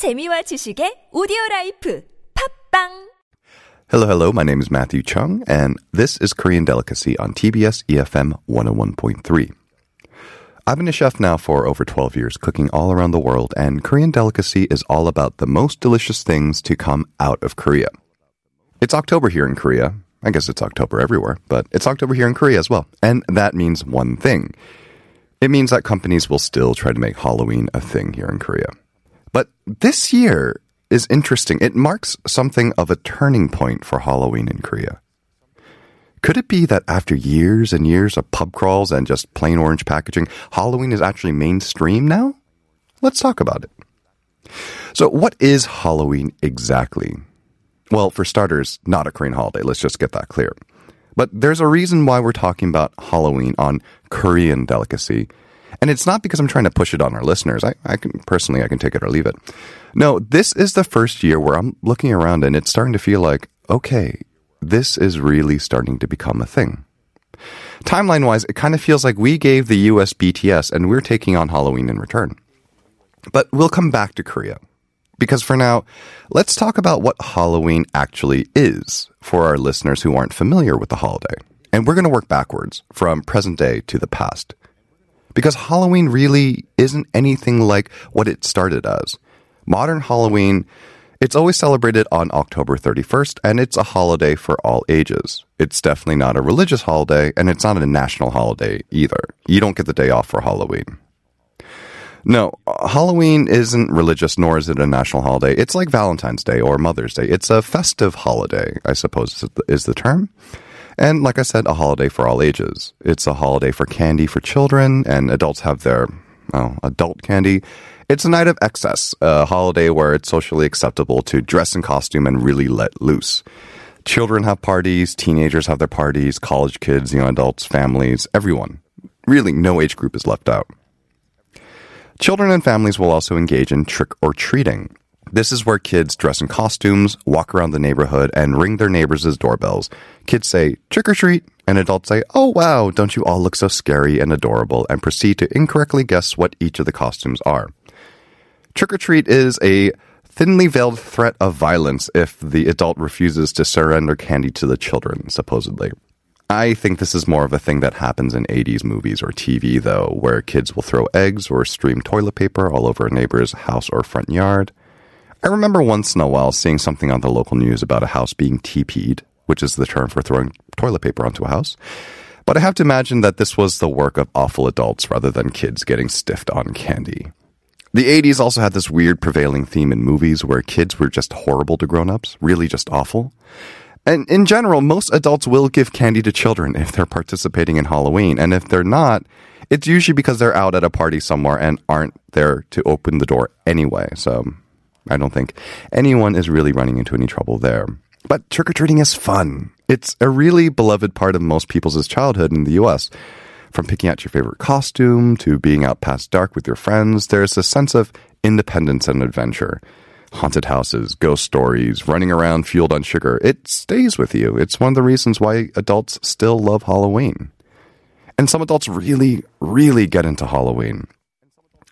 재미와 지식의 오디오 라이프 팝빵 Hello, hello. My name is Matthew Chung, and this is Korean Delicacy on TBS EFM 101.3. I've been a chef now for over 12 years, cooking all around the world, and Korean Delicacy is all about the most delicious things to come out of Korea. It's October here in Korea. I guess it's October everywhere, but it's October here in Korea as well. And that means one thing. It means that companies will still try to make Halloween a thing here in Korea. But this year, is interesting. It marks something of a turning point for Halloween in Korea. Could it be that after years and years of pub crawls and just plain orange packaging, Halloween is actually mainstream now? Let's talk about it. So, what is Halloween exactly? Well, for starters, not a Korean holiday. Let's just get that clear. But there's a reason why we're talking about Halloween on Korean delicacy and it's not because I'm trying to push it on our listeners. I, I can personally, I can take it or leave it. No, this is the first year where I'm looking around and it's starting to feel like, okay, this is really starting to become a thing. Timeline wise, it kind of feels like we gave the US BTS and we're taking on Halloween in return. But we'll come back to Korea. Because for now, let's talk about what Halloween actually is for our listeners who aren't familiar with the holiday. And we're going to work backwards from present day to the past because Halloween really isn't anything like what it started as. Modern Halloween, it's always celebrated on October 31st, and it's a holiday for all ages. It's definitely not a religious holiday, and it's not a national holiday either. You don't get the day off for Halloween. No, Halloween isn't religious, nor is it a national holiday. It's like Valentine's Day or Mother's Day. It's a festive holiday, I suppose is the term. And like I said, a holiday for all ages. It's a holiday for candy for children, and adults have their well, adult candy. It's a night of excess, a holiday where it's socially acceptable to dress in costume and really let loose. Children have parties, teenagers have their parties, college kids, young adults, families, everyone. Really, no age group is left out. Children and families will also engage in trick or treating. This is where kids dress in costumes, walk around the neighborhood, and ring their neighbors' doorbells. Kids say, trick or treat, and adults say, oh wow, don't you all look so scary and adorable, and proceed to incorrectly guess what each of the costumes are. Trick or treat is a thinly veiled threat of violence if the adult refuses to surrender candy to the children, supposedly. I think this is more of a thing that happens in 80s movies or TV, though, where kids will throw eggs or stream toilet paper all over a neighbor's house or front yard. I remember once in a while seeing something on the local news about a house being TP'd, which is the term for throwing toilet paper onto a house. But I have to imagine that this was the work of awful adults rather than kids getting stiffed on candy. The 80s also had this weird prevailing theme in movies where kids were just horrible to grown ups, really just awful. And in general, most adults will give candy to children if they're participating in Halloween. And if they're not, it's usually because they're out at a party somewhere and aren't there to open the door anyway. So I don't think anyone is really running into any trouble there. But trick or treating is fun. It's a really beloved part of most people's childhood in the US. From picking out your favorite costume to being out past dark with your friends, there's a sense of independence and adventure. Haunted houses, ghost stories, running around fueled on sugar. It stays with you. It's one of the reasons why adults still love Halloween. And some adults really, really get into Halloween.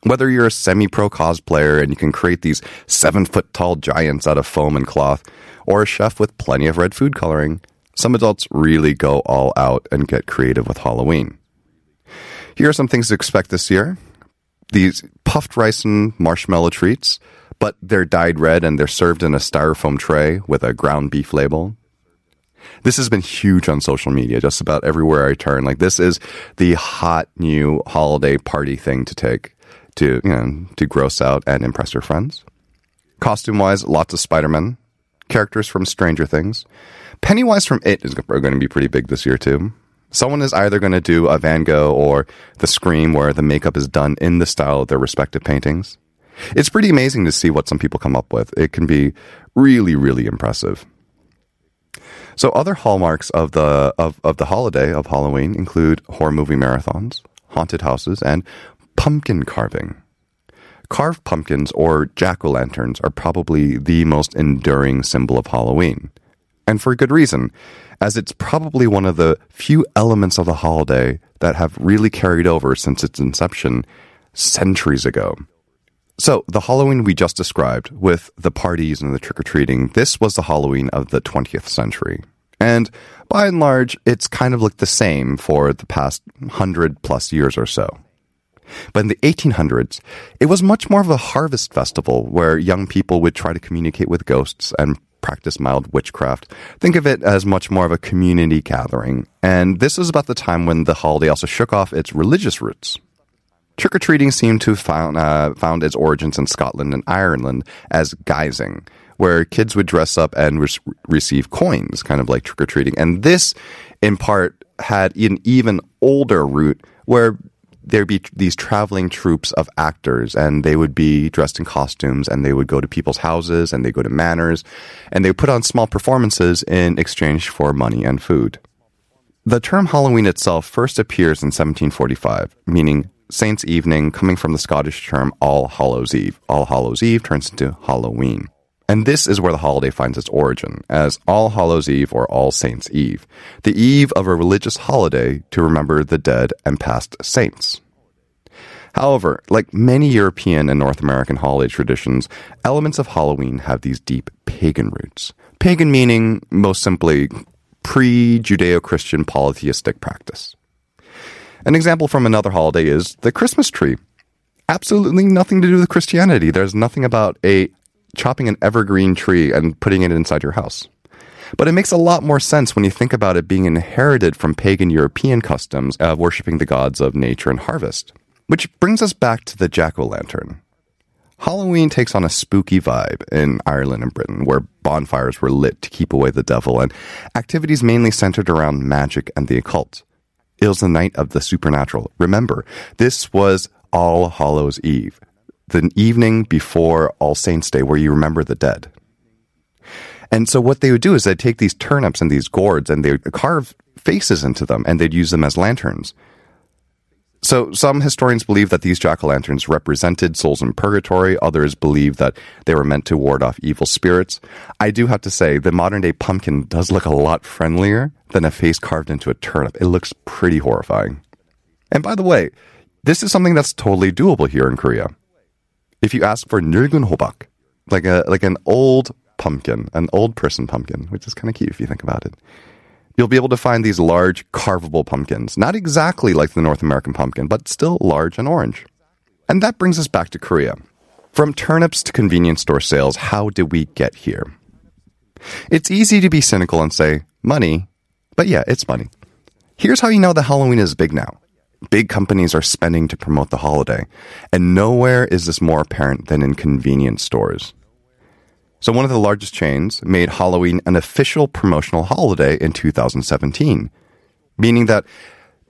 Whether you're a semi pro cosplayer and you can create these seven foot tall giants out of foam and cloth, or a chef with plenty of red food coloring, some adults really go all out and get creative with Halloween. Here are some things to expect this year these puffed rice and marshmallow treats, but they're dyed red and they're served in a styrofoam tray with a ground beef label. This has been huge on social media, just about everywhere I turn. Like, this is the hot new holiday party thing to take to you know to gross out and impress your friends. Costume wise, lots of Spider Man characters from Stranger Things. Pennywise from It is going to be pretty big this year too. Someone is either going to do a Van Gogh or the Scream, where the makeup is done in the style of their respective paintings. It's pretty amazing to see what some people come up with. It can be really, really impressive. So other hallmarks of the of, of the holiday of Halloween include horror movie marathons, haunted houses, and pumpkin carving. Carved pumpkins or jack o' lanterns are probably the most enduring symbol of Halloween. And for good reason, as it's probably one of the few elements of the holiday that have really carried over since its inception centuries ago. So, the Halloween we just described, with the parties and the trick or treating, this was the Halloween of the 20th century. And by and large, it's kind of looked the same for the past hundred plus years or so. But in the 1800s, it was much more of a harvest festival where young people would try to communicate with ghosts and practice mild witchcraft. Think of it as much more of a community gathering. And this is about the time when the holiday also shook off its religious roots. Trick or treating seemed to have found, uh, found its origins in Scotland and Ireland as guising, where kids would dress up and re- receive coins, kind of like trick or treating. And this, in part, had an even older root where there'd be these traveling troupes of actors and they would be dressed in costumes and they would go to people's houses and they go to manors and they would put on small performances in exchange for money and food. The term Halloween itself first appears in 1745, meaning Saints' Evening, coming from the Scottish term All Hallows Eve. All Hallows Eve turns into Halloween. And this is where the holiday finds its origin, as All Hallows Eve or All Saints' Eve, the eve of a religious holiday to remember the dead and past saints. However, like many European and North American holiday traditions, elements of Halloween have these deep pagan roots. Pagan meaning, most simply, pre Judeo Christian polytheistic practice. An example from another holiday is the Christmas tree. Absolutely nothing to do with Christianity. There's nothing about a chopping an evergreen tree and putting it inside your house. But it makes a lot more sense when you think about it being inherited from pagan European customs of worshiping the gods of nature and harvest. Which brings us back to the jack o' lantern. Halloween takes on a spooky vibe in Ireland and Britain, where bonfires were lit to keep away the devil, and activities mainly centered around magic and the occult. It was the night of the supernatural. Remember, this was All Hallows Eve, the evening before All Saints' Day, where you remember the dead. And so what they would do is they'd take these turnips and these gourds and they would carve faces into them and they'd use them as lanterns. So some historians believe that these jack-o'-lanterns represented souls in purgatory. Others believe that they were meant to ward off evil spirits. I do have to say the modern day pumpkin does look a lot friendlier than a face carved into a turnip. It looks pretty horrifying. And by the way, this is something that's totally doable here in Korea if you ask for nirgun hobak, like a like an old pumpkin, an old person pumpkin, which is kind of cute if you think about it. You'll be able to find these large carvable pumpkins, not exactly like the North American pumpkin, but still large and orange. And that brings us back to Korea. From turnips to convenience store sales, how did we get here? It's easy to be cynical and say, money, but yeah, it's money. Here's how you know that Halloween is big now. Big companies are spending to promote the holiday, and nowhere is this more apparent than in convenience stores. So, one of the largest chains made Halloween an official promotional holiday in 2017, meaning that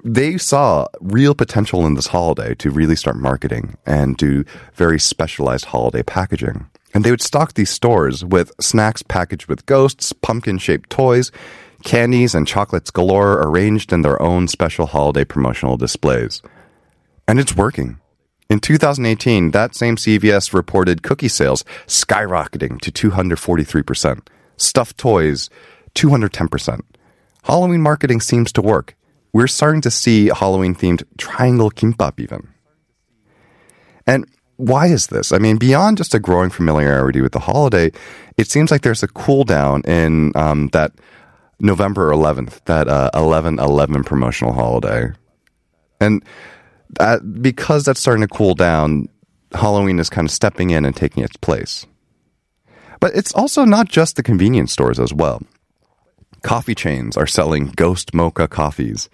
they saw real potential in this holiday to really start marketing and do very specialized holiday packaging. And they would stock these stores with snacks packaged with ghosts, pumpkin shaped toys, candies, and chocolates galore arranged in their own special holiday promotional displays. And it's working. In 2018, that same CVS reported cookie sales skyrocketing to 243%. Stuffed toys, 210%. Halloween marketing seems to work. We're starting to see Halloween themed triangle kimbap even. And why is this? I mean, beyond just a growing familiarity with the holiday, it seems like there's a cool down in um, that November 11th, that uh, 11 11 promotional holiday. And that, because that's starting to cool down, Halloween is kind of stepping in and taking its place. But it's also not just the convenience stores as well. Coffee chains are selling ghost mocha coffees.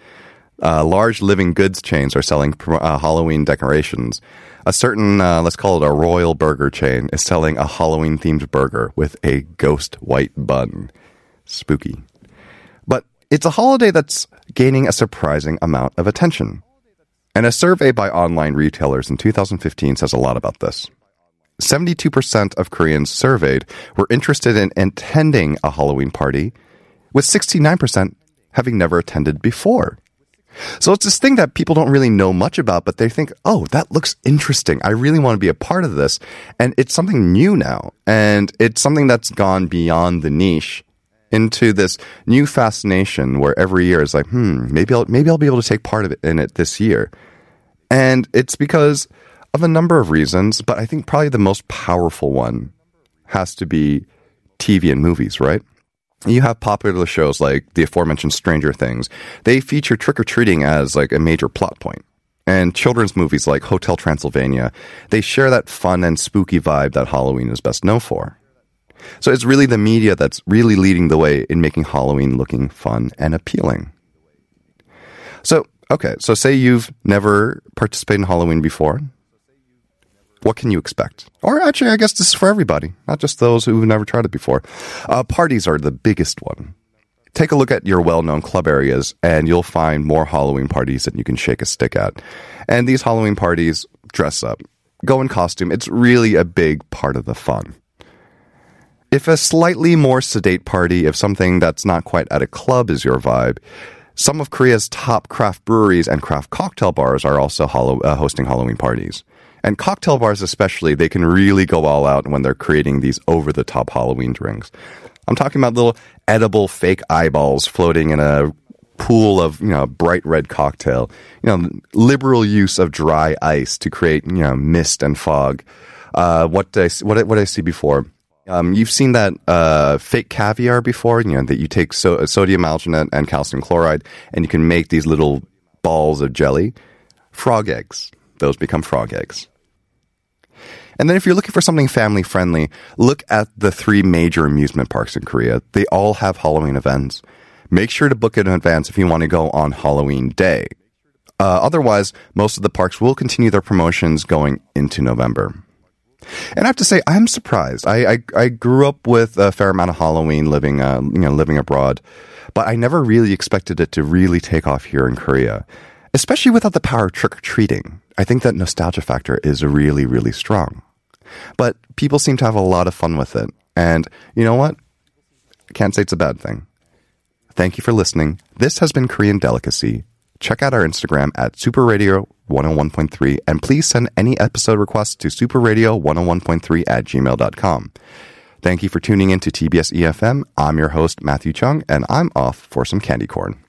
Uh, large living goods chains are selling uh, Halloween decorations. A certain, uh, let's call it a royal burger chain, is selling a Halloween themed burger with a ghost white bun. Spooky. It's a holiday that's gaining a surprising amount of attention. And a survey by online retailers in 2015 says a lot about this. 72% of Koreans surveyed were interested in attending a Halloween party, with 69% having never attended before. So it's this thing that people don't really know much about, but they think, oh, that looks interesting. I really want to be a part of this. And it's something new now. And it's something that's gone beyond the niche into this new fascination where every year is like, hmm, maybe I'll, maybe I'll be able to take part of it in it this year. And it's because of a number of reasons, but I think probably the most powerful one has to be TV and movies, right? You have popular shows like the aforementioned Stranger Things. They feature trick or treating as like a major plot point. And children's movies like Hotel Transylvania, they share that fun and spooky vibe that Halloween is best known for. So it's really the media that's really leading the way in making Halloween looking fun and appealing. So, okay, so say you've never participated in Halloween before. What can you expect? Or actually, I guess this is for everybody, not just those who've never tried it before. Uh, parties are the biggest one. Take a look at your well known club areas, and you'll find more Halloween parties than you can shake a stick at. And these Halloween parties dress up, go in costume. It's really a big part of the fun. If a slightly more sedate party, if something that's not quite at a club is your vibe, some of Korea's top craft breweries and craft cocktail bars are also uh, hosting Halloween parties. And cocktail bars, especially, they can really go all out when they're creating these over the top Halloween drinks. I'm talking about little edible fake eyeballs floating in a pool of you know bright red cocktail. You know, liberal use of dry ice to create you know mist and fog. Uh, what did I, what what did I see before? Um, you've seen that uh, fake caviar before, you know, that you take so- sodium alginate and calcium chloride, and you can make these little balls of jelly. Frog eggs. Those become frog eggs. And then if you're looking for something family friendly, look at the three major amusement parks in Korea. They all have Halloween events. Make sure to book it in advance if you want to go on Halloween day. Uh, otherwise, most of the parks will continue their promotions going into November. And I have to say, I'm surprised. I, I, I grew up with a fair amount of Halloween living, uh, you know, living abroad, but I never really expected it to really take off here in Korea, especially without the power of trick or treating. I think that nostalgia factor is really, really strong. But people seem to have a lot of fun with it. And you know what? Can't say it's a bad thing. Thank you for listening. This has been Korean Delicacy. Check out our Instagram at Super Radio 101.3 and please send any episode requests to superradio101.3 at gmail.com. Thank you for tuning in to TBS EFM. I'm your host, Matthew Chung, and I'm off for some candy corn.